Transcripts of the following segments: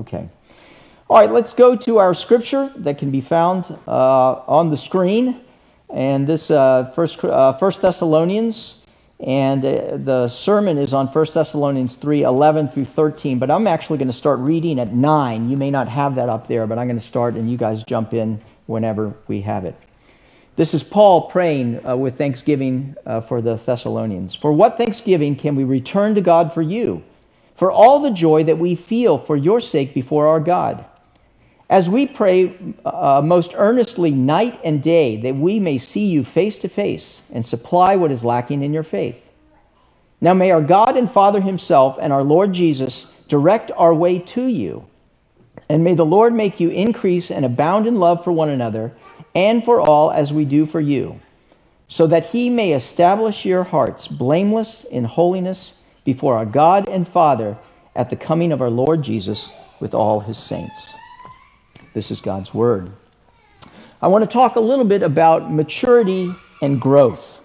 Okay. All right, let's go to our scripture that can be found uh, on the screen. And this uh, first, uh, first Thessalonians, and uh, the sermon is on 1 Thessalonians 3 11 through 13. But I'm actually going to start reading at 9. You may not have that up there, but I'm going to start, and you guys jump in whenever we have it. This is Paul praying uh, with thanksgiving uh, for the Thessalonians. For what thanksgiving can we return to God for you? For all the joy that we feel for your sake before our God as we pray uh, most earnestly night and day that we may see you face to face and supply what is lacking in your faith. Now may our God and Father Himself and our Lord Jesus direct our way to you. And may the Lord make you increase and abound in love for one another and for all as we do for you, so that He may establish your hearts blameless in holiness before our God and Father at the coming of our Lord Jesus with all His saints. This is God's Word. I want to talk a little bit about maturity and growth.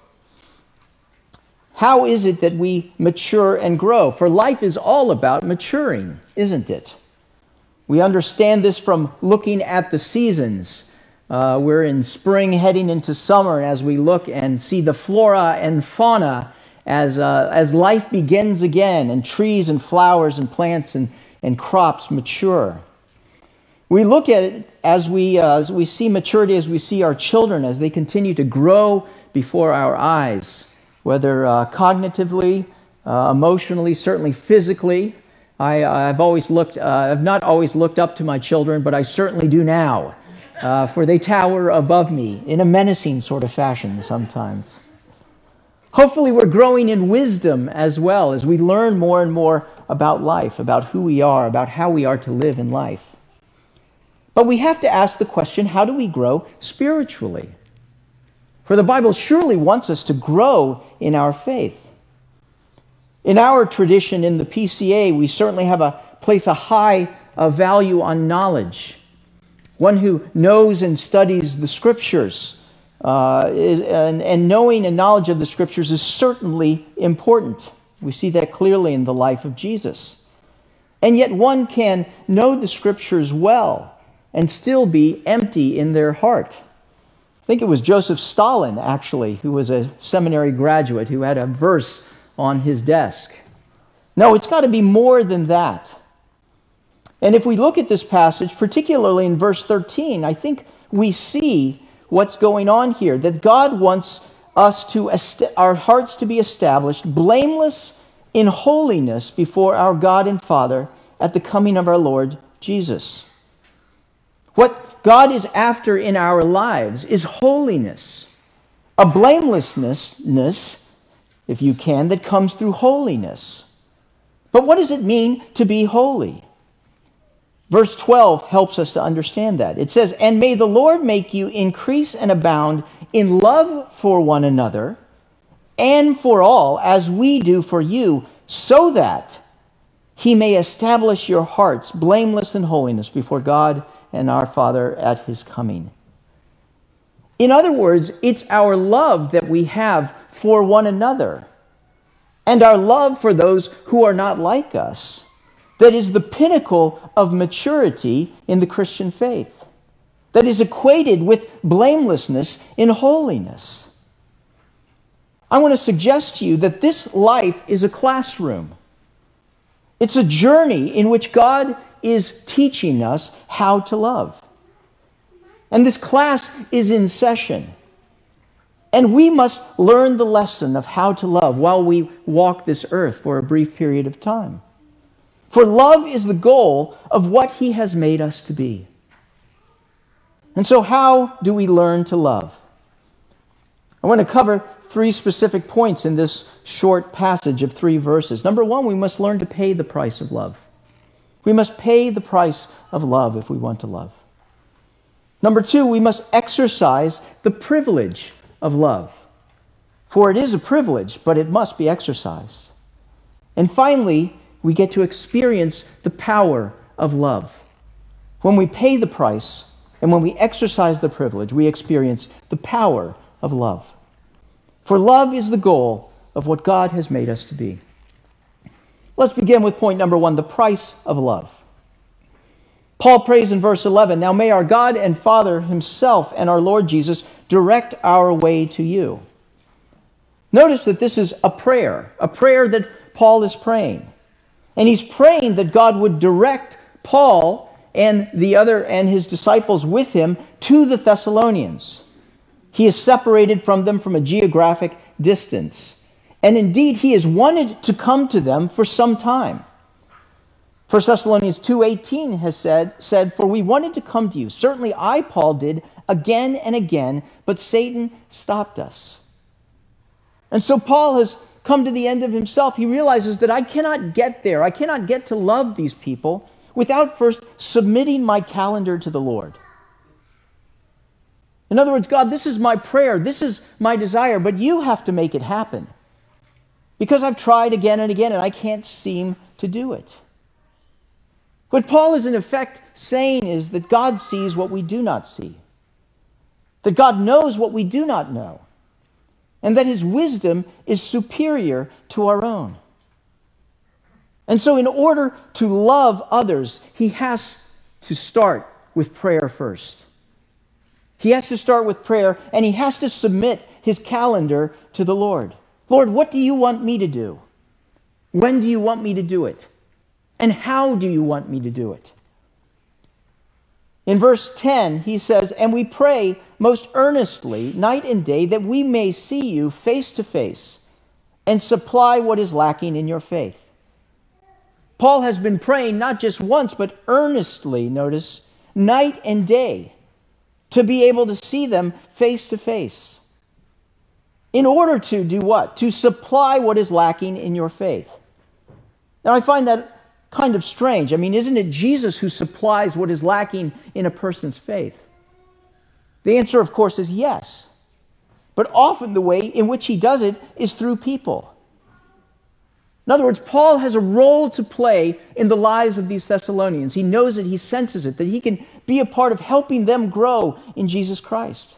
How is it that we mature and grow? For life is all about maturing, isn't it? We understand this from looking at the seasons. Uh, we're in spring heading into summer as we look and see the flora and fauna as, uh, as life begins again and trees and flowers and plants and, and crops mature. We look at it as we, uh, as we see maturity, as we see our children, as they continue to grow before our eyes, whether uh, cognitively, uh, emotionally, certainly physically. I, have always looked, uh, I've not always looked up to my children, but I certainly do now, uh, for they tower above me in a menacing sort of fashion sometimes. Hopefully, we're growing in wisdom as well as we learn more and more about life, about who we are, about how we are to live in life. But we have to ask the question how do we grow spiritually? For the Bible surely wants us to grow in our faith. In our tradition in the PCA, we certainly have a place a high a value on knowledge. One who knows and studies the scriptures, uh, is, and, and knowing and knowledge of the scriptures is certainly important. We see that clearly in the life of Jesus. And yet, one can know the scriptures well and still be empty in their heart. I think it was Joseph Stalin, actually, who was a seminary graduate who had a verse on his desk. No, it's got to be more than that. And if we look at this passage, particularly in verse 13, I think we see what's going on here that God wants us to our hearts to be established blameless in holiness before our God and Father at the coming of our Lord Jesus. What God is after in our lives is holiness, a blamelessness, if you can, that comes through holiness. But what does it mean to be holy? Verse 12 helps us to understand that. It says, And may the Lord make you increase and abound in love for one another and for all, as we do for you, so that he may establish your hearts blameless in holiness before God and our Father at his coming. In other words, it's our love that we have for one another and our love for those who are not like us that is the pinnacle of maturity in the Christian faith, that is equated with blamelessness in holiness. I want to suggest to you that this life is a classroom. It's a journey in which God is teaching us how to love. And this class is in session. And we must learn the lesson of how to love while we walk this earth for a brief period of time. For love is the goal of what He has made us to be. And so, how do we learn to love? I want to cover three specific points in this short passage of three verses. Number one, we must learn to pay the price of love. We must pay the price of love if we want to love. Number two, we must exercise the privilege of love. For it is a privilege, but it must be exercised. And finally, we get to experience the power of love. When we pay the price and when we exercise the privilege, we experience the power of love. For love is the goal of what God has made us to be. Let's begin with point number one the price of love. Paul prays in verse 11 Now may our God and Father Himself and our Lord Jesus direct our way to you. Notice that this is a prayer, a prayer that Paul is praying. And he's praying that God would direct Paul and the other and his disciples with him to the Thessalonians. He is separated from them from a geographic distance. And indeed, he has wanted to come to them for some time. 1 Thessalonians 2:18 has said, said, For we wanted to come to you. Certainly I, Paul, did again and again, but Satan stopped us. And so Paul has come to the end of himself. He realizes that I cannot get there. I cannot get to love these people without first submitting my calendar to the Lord. In other words, God, this is my prayer, this is my desire, but you have to make it happen. Because I've tried again and again and I can't seem to do it. What Paul is in effect saying is that God sees what we do not see, that God knows what we do not know, and that his wisdom is superior to our own. And so, in order to love others, he has to start with prayer first. He has to start with prayer and he has to submit his calendar to the Lord. Lord, what do you want me to do? When do you want me to do it? And how do you want me to do it? In verse 10, he says, And we pray most earnestly, night and day, that we may see you face to face and supply what is lacking in your faith. Paul has been praying not just once, but earnestly, notice, night and day, to be able to see them face to face. In order to do what? To supply what is lacking in your faith. Now, I find that kind of strange. I mean, isn't it Jesus who supplies what is lacking in a person's faith? The answer, of course, is yes. But often the way in which he does it is through people. In other words, Paul has a role to play in the lives of these Thessalonians. He knows it, he senses it, that he can be a part of helping them grow in Jesus Christ.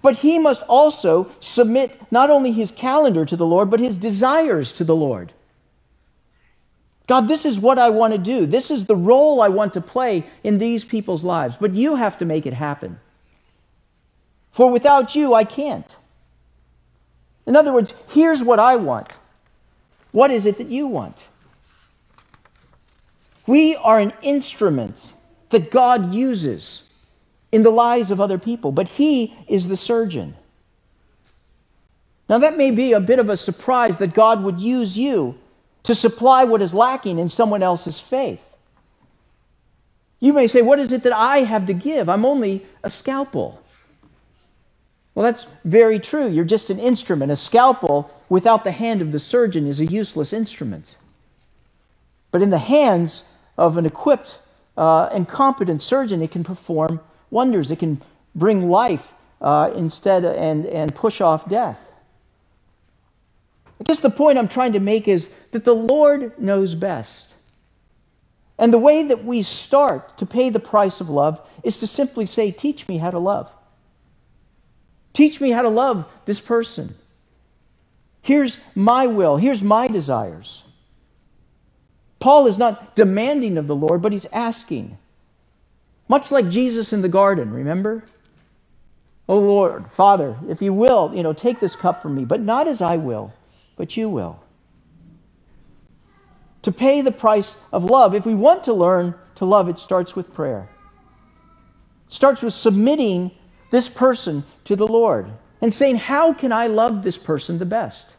But he must also submit not only his calendar to the Lord, but his desires to the Lord. God, this is what I want to do. This is the role I want to play in these people's lives. But you have to make it happen. For without you, I can't. In other words, here's what I want. What is it that you want? We are an instrument that God uses in the lives of other people, but He is the surgeon. Now, that may be a bit of a surprise that God would use you to supply what is lacking in someone else's faith. You may say, What is it that I have to give? I'm only a scalpel. Well, that's very true. You're just an instrument. A scalpel without the hand of the surgeon is a useless instrument. But in the hands of an equipped uh, and competent surgeon, it can perform wonders. It can bring life uh, instead and, and push off death. I guess the point I'm trying to make is that the Lord knows best. And the way that we start to pay the price of love is to simply say, Teach me how to love. Teach me how to love this person. Here's my will, here's my desires. Paul is not demanding of the Lord, but he's asking. Much like Jesus in the garden, remember? Oh Lord, Father, if you will, you know, take this cup from me, but not as I will, but you will. To pay the price of love, if we want to learn to love, it starts with prayer. It starts with submitting this person to the Lord and saying, How can I love this person the best?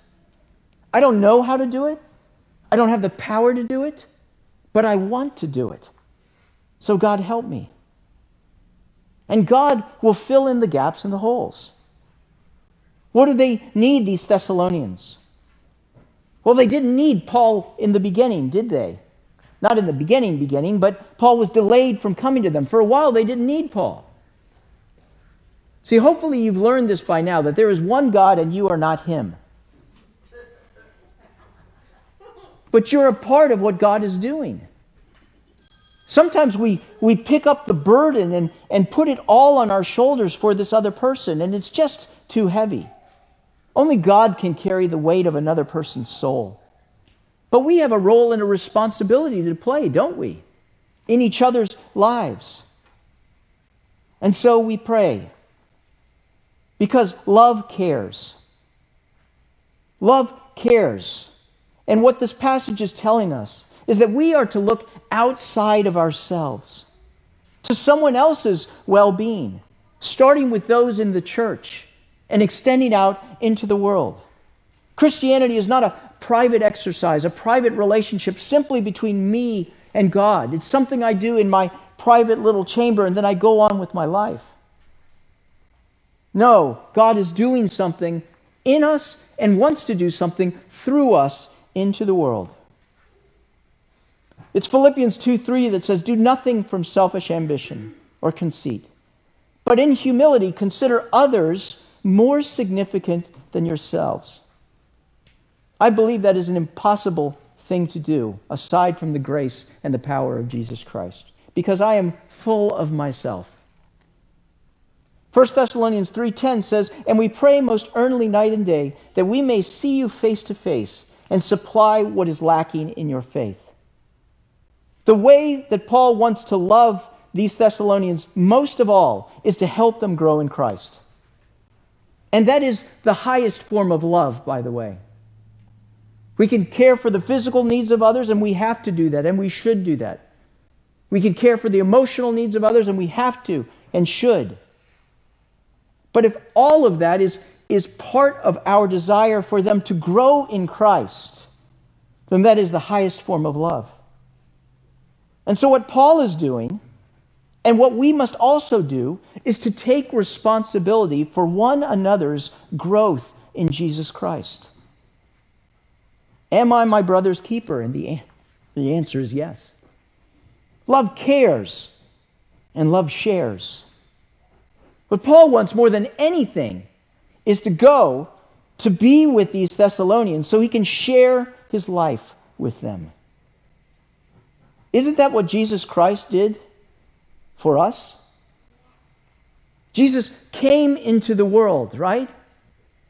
I don't know how to do it. I don't have the power to do it, but I want to do it. So, God, help me. And God will fill in the gaps and the holes. What do they need, these Thessalonians? Well, they didn't need Paul in the beginning, did they? Not in the beginning, beginning, but Paul was delayed from coming to them. For a while, they didn't need Paul. See, hopefully you've learned this by now that there is one God and you are not Him. But you're a part of what God is doing. Sometimes we, we pick up the burden and, and put it all on our shoulders for this other person, and it's just too heavy. Only God can carry the weight of another person's soul. But we have a role and a responsibility to play, don't we? in each other's lives. And so we pray because love cares. Love cares. And what this passage is telling us is that we are to look outside of ourselves to someone else's well being, starting with those in the church and extending out into the world. Christianity is not a private exercise, a private relationship simply between me and God. It's something I do in my private little chamber and then I go on with my life. No, God is doing something in us and wants to do something through us into the world. It's Philippians 2 3 that says, Do nothing from selfish ambition or conceit, but in humility consider others more significant than yourselves. I believe that is an impossible thing to do aside from the grace and the power of Jesus Christ because I am full of myself. 1 Thessalonians 3:10 says, "And we pray most earnestly night and day that we may see you face to face and supply what is lacking in your faith." The way that Paul wants to love these Thessalonians most of all is to help them grow in Christ. And that is the highest form of love, by the way. We can care for the physical needs of others, and we have to do that, and we should do that. We can care for the emotional needs of others, and we have to and should. But if all of that is, is part of our desire for them to grow in Christ, then that is the highest form of love. And so, what Paul is doing, and what we must also do, is to take responsibility for one another's growth in Jesus Christ. Am I my brother's keeper? And the, the answer is yes. Love cares, and love shares. What Paul wants more than anything is to go to be with these Thessalonians so he can share his life with them. Isn't that what Jesus Christ did for us? Jesus came into the world, right?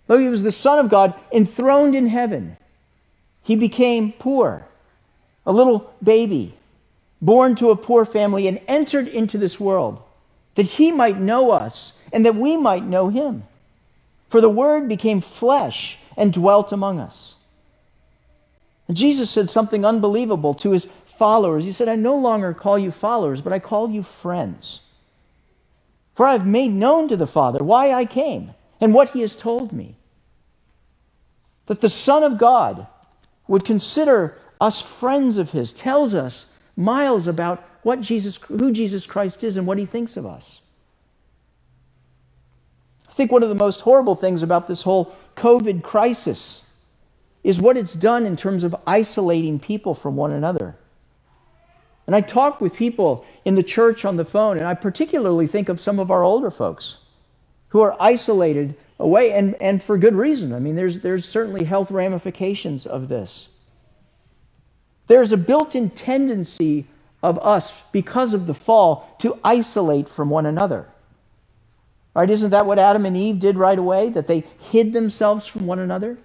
Though he was the Son of God, enthroned in heaven, he became poor, a little baby, born to a poor family, and entered into this world that he might know us and that we might know him. For the Word became flesh and dwelt among us. And Jesus said something unbelievable to his followers. He said, I no longer call you followers, but I call you friends. For I have made known to the Father why I came and what he has told me. That the Son of God would consider us friends of his tells us miles about what Jesus, who Jesus Christ is and what he thinks of us. I think one of the most horrible things about this whole COVID crisis is what it's done in terms of isolating people from one another. And I talk with people in the church on the phone, and I particularly think of some of our older folks who are isolated away, and, and for good reason. I mean, there's, there's certainly health ramifications of this. There's a built in tendency of us, because of the fall, to isolate from one another. Right? Isn't that what Adam and Eve did right away? That they hid themselves from one another?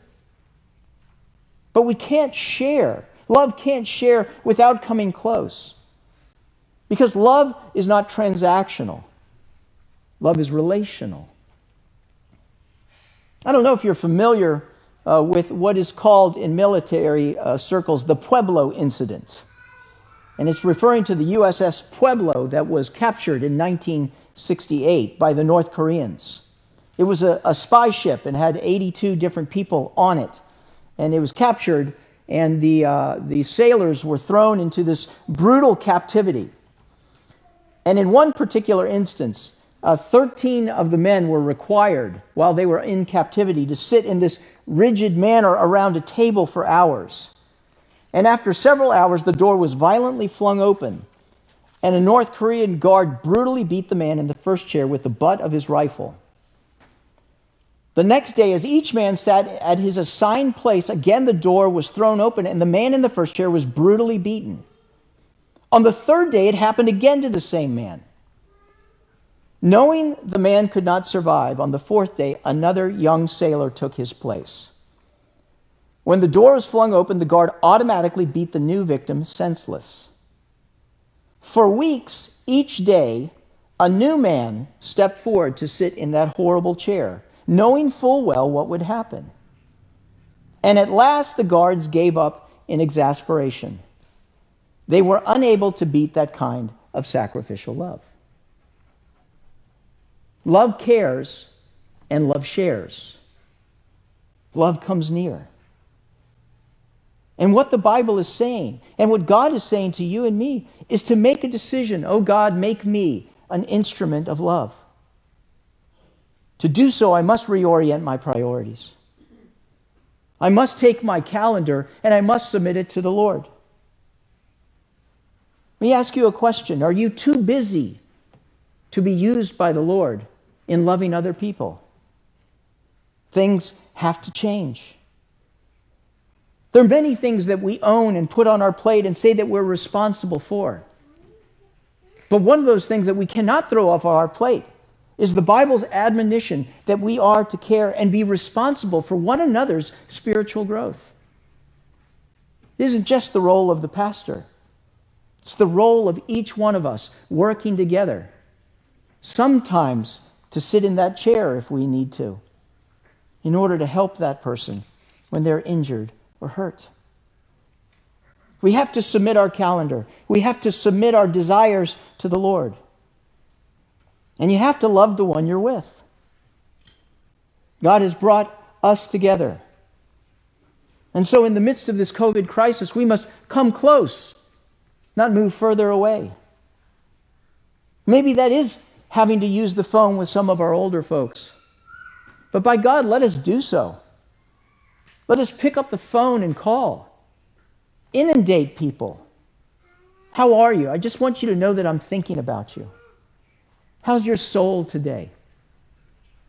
But we can't share Love can't share without coming close. Because love is not transactional, love is relational. I don't know if you're familiar uh, with what is called in military uh, circles the Pueblo incident. And it's referring to the USS Pueblo that was captured in 1968 by the North Koreans. It was a, a spy ship and had 82 different people on it. And it was captured and the, uh, the sailors were thrown into this brutal captivity. And in one particular instance, uh, 13 of the men were required while they were in captivity to sit in this rigid manner around a table for hours. And after several hours, the door was violently flung open, and a North Korean guard brutally beat the man in the first chair with the butt of his rifle. The next day, as each man sat at his assigned place, again the door was thrown open, and the man in the first chair was brutally beaten. On the third day, it happened again to the same man. Knowing the man could not survive, on the fourth day, another young sailor took his place. When the door was flung open, the guard automatically beat the new victim senseless. For weeks, each day, a new man stepped forward to sit in that horrible chair, knowing full well what would happen. And at last, the guards gave up in exasperation. They were unable to beat that kind of sacrificial love. Love cares and love shares. Love comes near. And what the Bible is saying, and what God is saying to you and me, is to make a decision. Oh God, make me an instrument of love. To do so, I must reorient my priorities. I must take my calendar and I must submit it to the Lord. Let me ask you a question Are you too busy to be used by the Lord in loving other people? Things have to change. There are many things that we own and put on our plate and say that we're responsible for. But one of those things that we cannot throw off our plate is the Bible's admonition that we are to care and be responsible for one another's spiritual growth. It isn't just the role of the pastor, it's the role of each one of us working together. Sometimes to sit in that chair if we need to, in order to help that person when they're injured or hurt. We have to submit our calendar. We have to submit our desires to the Lord. And you have to love the one you're with. God has brought us together. And so, in the midst of this COVID crisis, we must come close, not move further away. Maybe that is having to use the phone with some of our older folks. But by God, let us do so. Let us pick up the phone and call. Inundate people. How are you? I just want you to know that I'm thinking about you. How's your soul today?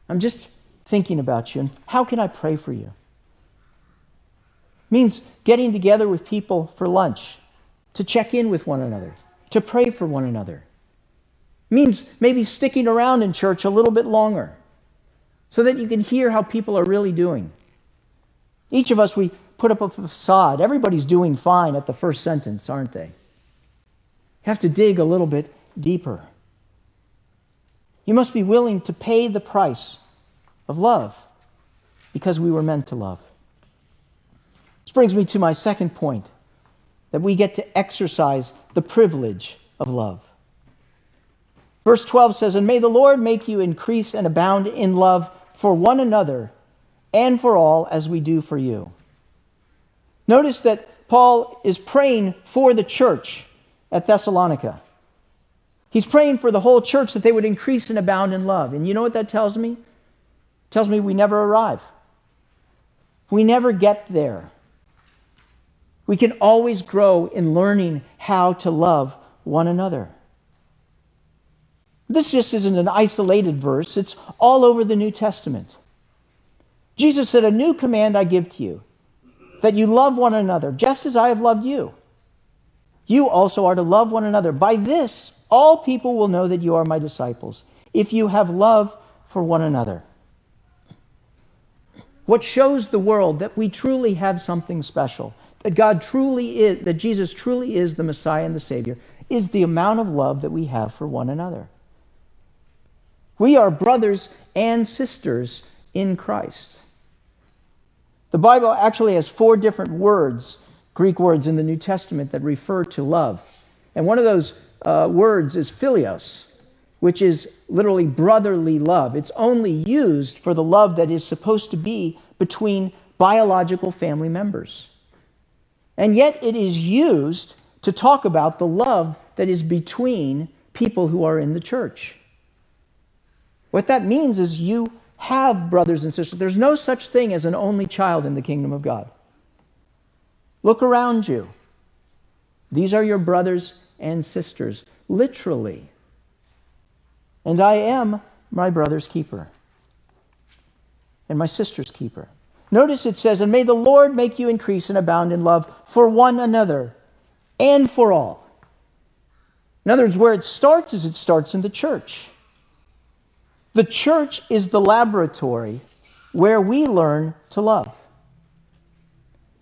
I'm just thinking about you. And how can I pray for you? Means getting together with people for lunch, to check in with one another, to pray for one another. Means maybe sticking around in church a little bit longer so that you can hear how people are really doing. Each of us, we put up a facade. Everybody's doing fine at the first sentence, aren't they? You have to dig a little bit deeper. You must be willing to pay the price of love because we were meant to love. This brings me to my second point that we get to exercise the privilege of love. Verse 12 says, And may the Lord make you increase and abound in love for one another and for all as we do for you. Notice that Paul is praying for the church at Thessalonica. He's praying for the whole church that they would increase and abound in love. And you know what that tells me? It tells me we never arrive. We never get there. We can always grow in learning how to love one another. This just isn't an isolated verse, it's all over the New Testament. Jesus said, A new command I give to you, that you love one another, just as I have loved you. You also are to love one another. By this, all people will know that you are my disciples, if you have love for one another. What shows the world that we truly have something special, that God truly is, that Jesus truly is the Messiah and the Savior, is the amount of love that we have for one another. We are brothers and sisters in Christ. The Bible actually has four different words, Greek words in the New Testament, that refer to love. And one of those uh, words is philios, which is literally brotherly love. It's only used for the love that is supposed to be between biological family members. And yet it is used to talk about the love that is between people who are in the church. What that means is you have brothers and sisters. There's no such thing as an only child in the kingdom of God. Look around you. These are your brothers and sisters, literally. And I am my brother's keeper and my sister's keeper. Notice it says, And may the Lord make you increase and abound in love for one another and for all. In other words, where it starts is it starts in the church. The church is the laboratory where we learn to love.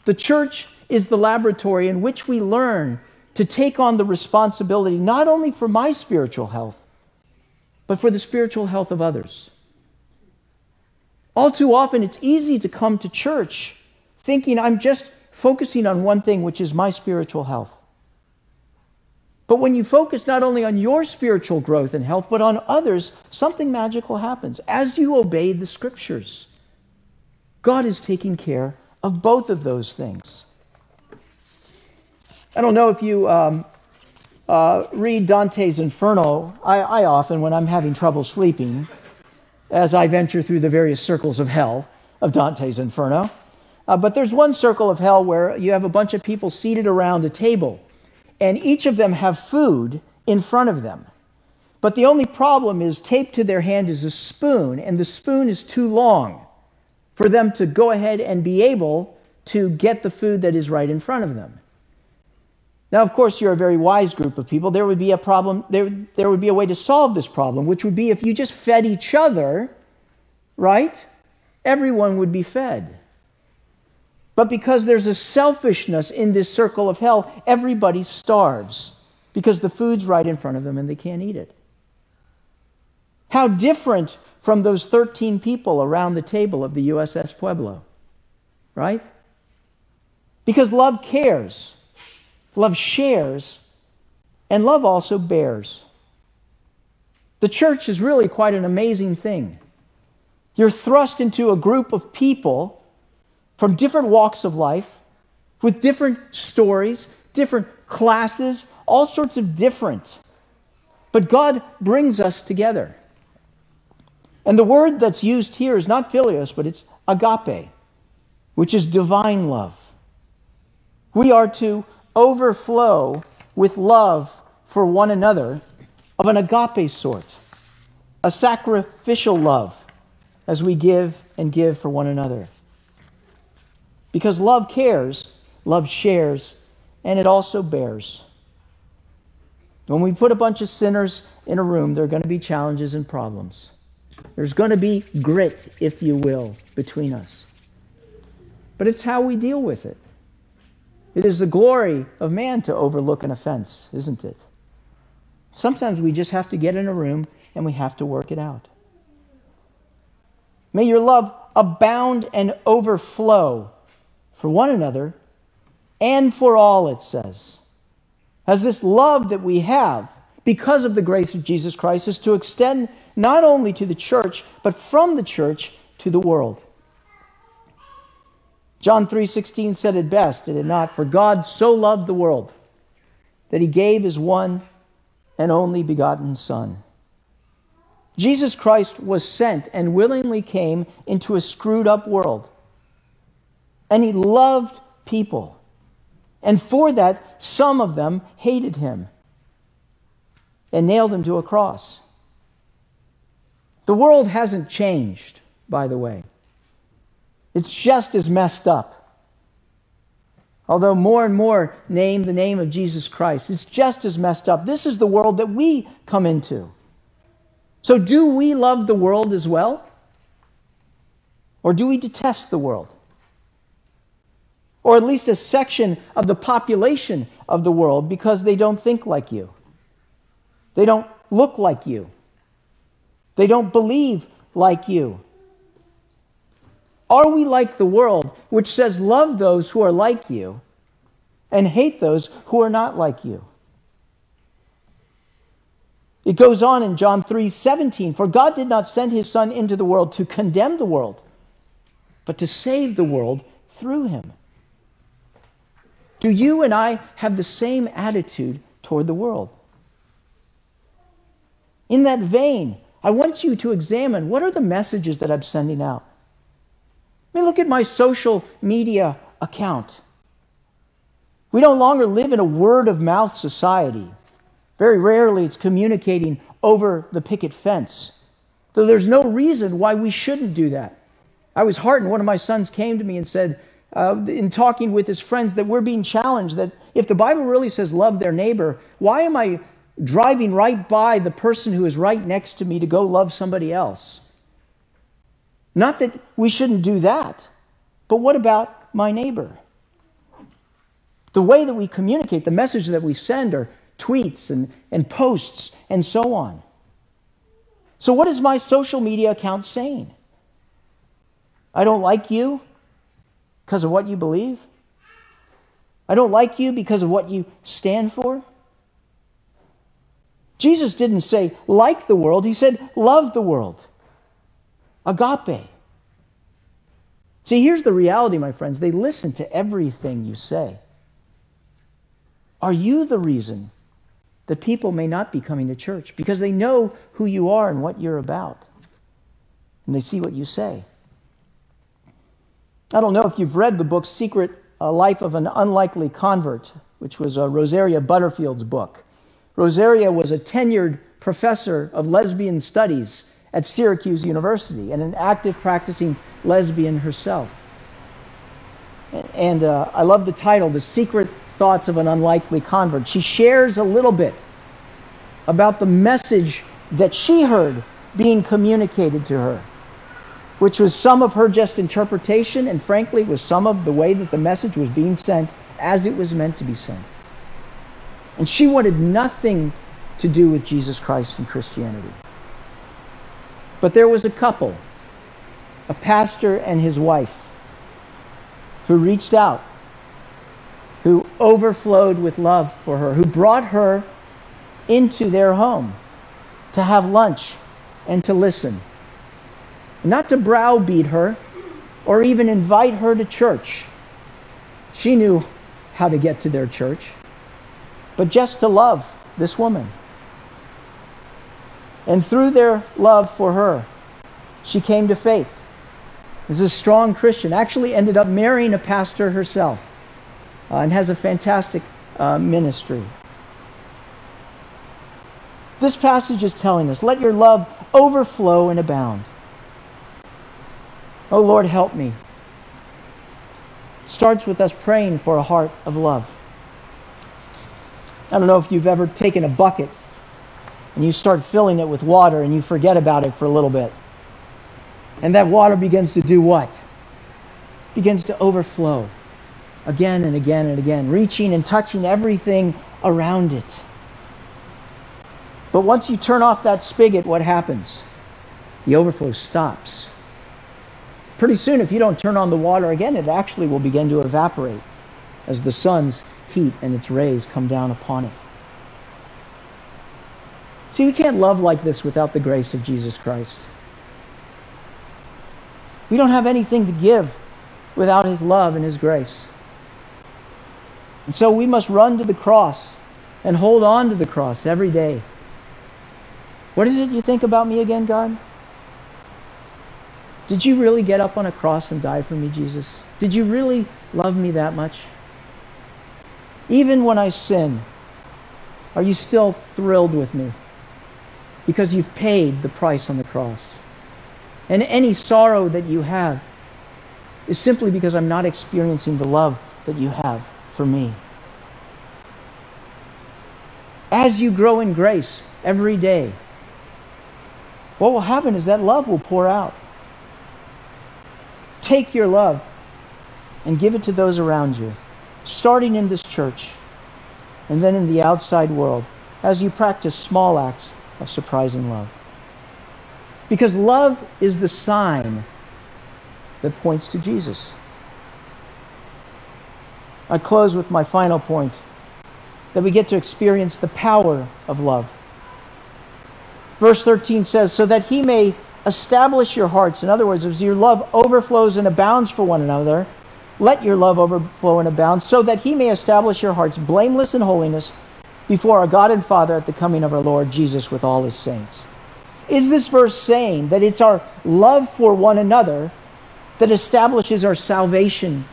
The church is the laboratory in which we learn to take on the responsibility not only for my spiritual health, but for the spiritual health of others. All too often, it's easy to come to church thinking I'm just focusing on one thing, which is my spiritual health. But when you focus not only on your spiritual growth and health, but on others, something magical happens. As you obey the scriptures, God is taking care of both of those things. I don't know if you um, uh, read Dante's Inferno. I, I often, when I'm having trouble sleeping, as I venture through the various circles of hell of Dante's Inferno. Uh, but there's one circle of hell where you have a bunch of people seated around a table, and each of them have food in front of them. But the only problem is taped to their hand is a spoon, and the spoon is too long for them to go ahead and be able to get the food that is right in front of them. Now, of course, you're a very wise group of people. There would be a problem, there, there would be a way to solve this problem, which would be if you just fed each other, right? Everyone would be fed. But because there's a selfishness in this circle of hell, everybody starves because the food's right in front of them and they can't eat it. How different from those 13 people around the table of the USS Pueblo, right? Because love cares. Love shares, and love also bears. The church is really quite an amazing thing. You're thrust into a group of people from different walks of life, with different stories, different classes, all sorts of different. But God brings us together. And the word that's used here is not philios, but it's agape, which is divine love. We are to overflow with love for one another of an agape sort, a sacrificial love as we give and give for one another. Because love cares, love shares, and it also bears. When we put a bunch of sinners in a room, there are going to be challenges and problems. There's going to be grit, if you will, between us. But it's how we deal with it. It is the glory of man to overlook an offense, isn't it? Sometimes we just have to get in a room and we have to work it out. May your love abound and overflow for one another and for all, it says. As this love that we have because of the grace of Jesus Christ is to extend not only to the church, but from the church to the world. John 3:16 said it best, did it not? For God so loved the world that he gave his one and only begotten son. Jesus Christ was sent and willingly came into a screwed up world. And he loved people. And for that, some of them hated him and nailed him to a cross. The world hasn't changed, by the way. It's just as messed up. Although more and more name the name of Jesus Christ, it's just as messed up. This is the world that we come into. So, do we love the world as well? Or do we detest the world? Or at least a section of the population of the world because they don't think like you, they don't look like you, they don't believe like you. Are we like the world, which says, Love those who are like you and hate those who are not like you? It goes on in John 3 17, for God did not send his Son into the world to condemn the world, but to save the world through him. Do you and I have the same attitude toward the world? In that vein, I want you to examine what are the messages that I'm sending out? I mean, look at my social media account. We no longer live in a word of mouth society. Very rarely it's communicating over the picket fence. Though there's no reason why we shouldn't do that. I was heartened. One of my sons came to me and said, uh, in talking with his friends, that we're being challenged that if the Bible really says love their neighbor, why am I driving right by the person who is right next to me to go love somebody else? Not that we shouldn't do that, but what about my neighbor? The way that we communicate, the message that we send are tweets and, and posts and so on. So, what is my social media account saying? I don't like you because of what you believe. I don't like you because of what you stand for. Jesus didn't say like the world, he said love the world. Agape. See, here's the reality, my friends. They listen to everything you say. Are you the reason that people may not be coming to church? Because they know who you are and what you're about. And they see what you say. I don't know if you've read the book Secret Life of an Unlikely Convert, which was uh, Rosaria Butterfield's book. Rosaria was a tenured professor of lesbian studies at Syracuse University and an active practicing lesbian herself. And uh, I love the title, The Secret Thoughts of an Unlikely Convert. She shares a little bit about the message that she heard being communicated to her, which was some of her just interpretation and, frankly, was some of the way that the message was being sent as it was meant to be sent. And she wanted nothing to do with Jesus Christ and Christianity. But there was a couple, a pastor and his wife, who reached out, who overflowed with love for her, who brought her into their home to have lunch and to listen. Not to browbeat her or even invite her to church. She knew how to get to their church but just to love this woman. And through their love for her, she came to faith. Is a strong Christian, actually ended up marrying a pastor herself uh, and has a fantastic uh, ministry. This passage is telling us let your love overflow and abound. Oh Lord, help me. Starts with us praying for a heart of love. I don't know if you've ever taken a bucket and you start filling it with water and you forget about it for a little bit. And that water begins to do what? Begins to overflow again and again and again, reaching and touching everything around it. But once you turn off that spigot, what happens? The overflow stops. Pretty soon, if you don't turn on the water again, it actually will begin to evaporate as the sun's heat and its rays come down upon it. See, we can't love like this without the grace of Jesus Christ. We don't have anything to give without His love and His grace. And so we must run to the cross and hold on to the cross every day. What is it you think about me again, God? Did you really get up on a cross and die for me, Jesus? Did you really love me that much? Even when I sin, are you still thrilled with me? Because you've paid the price on the cross. And any sorrow that you have is simply because I'm not experiencing the love that you have for me. As you grow in grace every day, what will happen is that love will pour out. Take your love and give it to those around you starting in this church and then in the outside world as you practice small acts of surprising love. Because love is the sign that points to Jesus. I close with my final point that we get to experience the power of love. Verse 13 says, So that he may establish your hearts. In other words, as your love overflows and abounds for one another, let your love overflow and abound, so that he may establish your hearts blameless in holiness before our God and Father at the coming of our Lord Jesus with all his saints. Is this verse saying that it's our love for one another that establishes our salvation?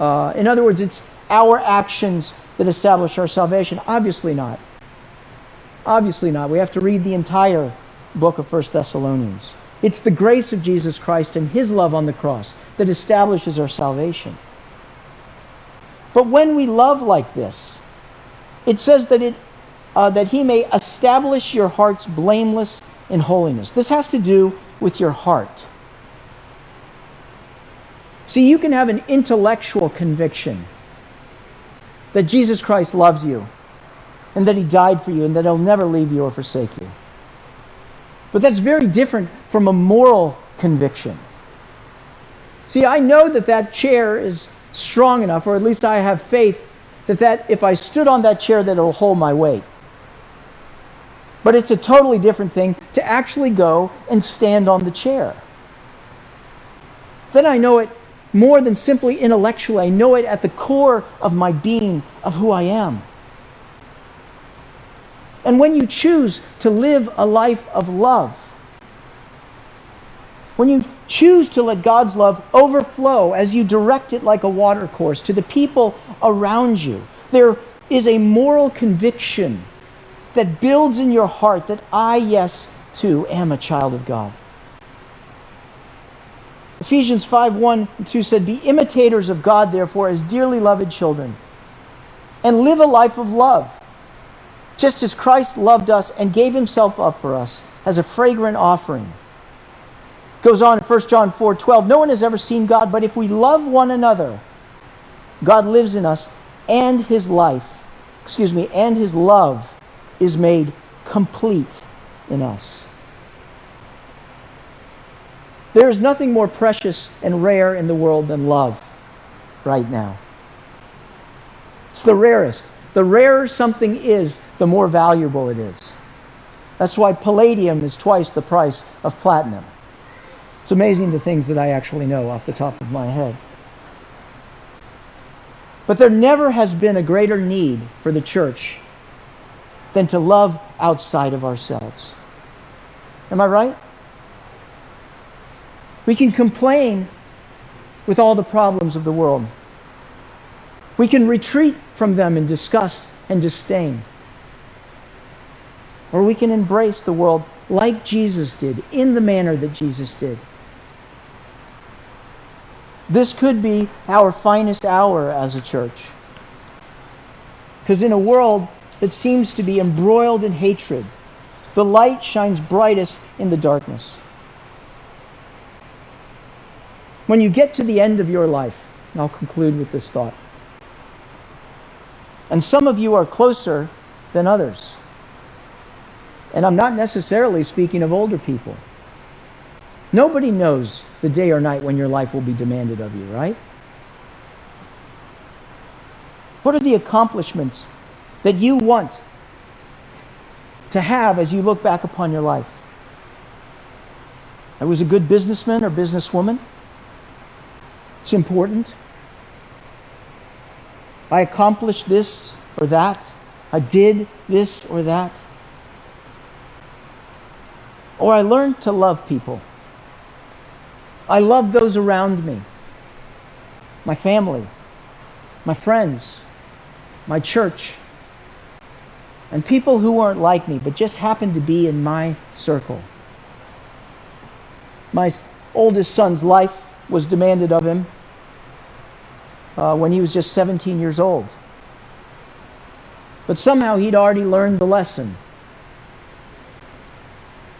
Uh, in other words, it's our actions that establish our salvation? Obviously not. Obviously not. We have to read the entire book of First Thessalonians. It's the grace of Jesus Christ and his love on the cross that establishes our salvation. But when we love like this, it says that, it, uh, that he may establish your hearts blameless in holiness. This has to do with your heart. See, you can have an intellectual conviction that Jesus Christ loves you and that he died for you and that he'll never leave you or forsake you. But that's very different from a moral conviction. See, I know that that chair is strong enough, or at least I have faith that, that if I stood on that chair, that it'll hold my weight. But it's a totally different thing to actually go and stand on the chair. Then I know it more than simply intellectually. I know it at the core of my being, of who I am. And when you choose to live a life of love, when you choose to let God's love overflow as you direct it like a water course to the people around you, there is a moral conviction that builds in your heart that I, yes, too, am a child of God. Ephesians 5 1 and 2 said, Be imitators of God, therefore, as dearly loved children, and live a life of love, just as Christ loved us and gave himself up for us as a fragrant offering. Goes on in 1 John 4 12, No one has ever seen God, but if we love one another, God lives in us, and his life, excuse me, and his love is made complete in us. There is nothing more precious and rare in the world than love right now. It's the rarest. The rarer something is, the more valuable it is. That's why palladium is twice the price of platinum. It's amazing the things that I actually know off the top of my head. But there never has been a greater need for the church than to love outside of ourselves. Am I right? We can complain with all the problems of the world. We can retreat from them in disgust and disdain. Or we can embrace the world like Jesus did, in the manner that Jesus did. This could be our finest hour as a church. Because in a world that seems to be embroiled in hatred, the light shines brightest in the darkness. When you get to the end of your life, and I'll conclude with this thought, and some of you are closer than others. And I'm not necessarily speaking of older people. Nobody knows the day or night when your life will be demanded of you, right? What are the accomplishments that you want to have as you look back upon your life? I was a good businessman or businesswoman. It's important. I accomplished this or that. I did this or that. Or I learned to love people. I love those around me my family, my friends, my church, and people who weren't like me but just happened to be in my circle. My oldest son's life was demanded of him uh, when he was just 17 years old. But somehow he'd already learned the lesson.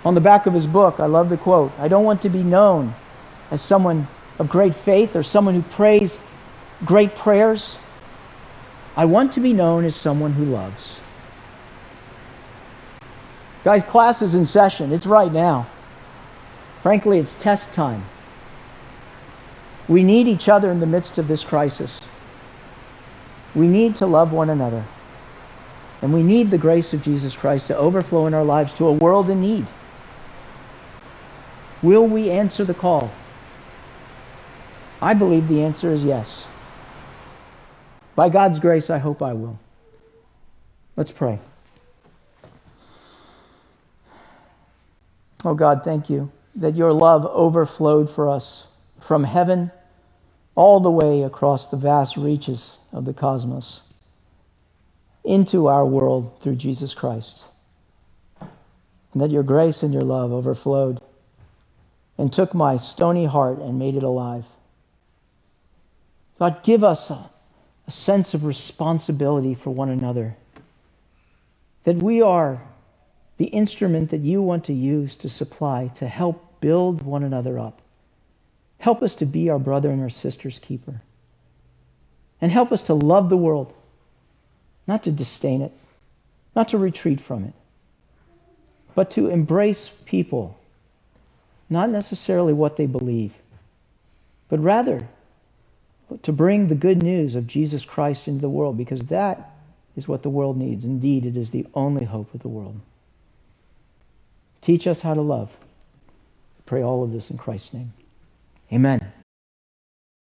On the back of his book, I love the quote I don't want to be known as someone of great faith or someone who prays great prayers. I want to be known as someone who loves. Guys, class is in session. It's right now. Frankly, it's test time. We need each other in the midst of this crisis. We need to love one another. And we need the grace of Jesus Christ to overflow in our lives to a world in need. Will we answer the call? I believe the answer is yes. By God's grace, I hope I will. Let's pray. Oh God, thank you that your love overflowed for us from heaven all the way across the vast reaches of the cosmos into our world through Jesus Christ. And that your grace and your love overflowed and took my stony heart and made it alive. God, give us a, a sense of responsibility for one another. That we are the instrument that you want to use to supply to help build one another up. Help us to be our brother and our sister's keeper. And help us to love the world not to disdain it, not to retreat from it, but to embrace people, not necessarily what they believe, but rather to bring the good news of Jesus Christ into the world because that is what the world needs. Indeed, it is the only hope of the world. Teach us how to love. I pray all of this in Christ's name. Amen.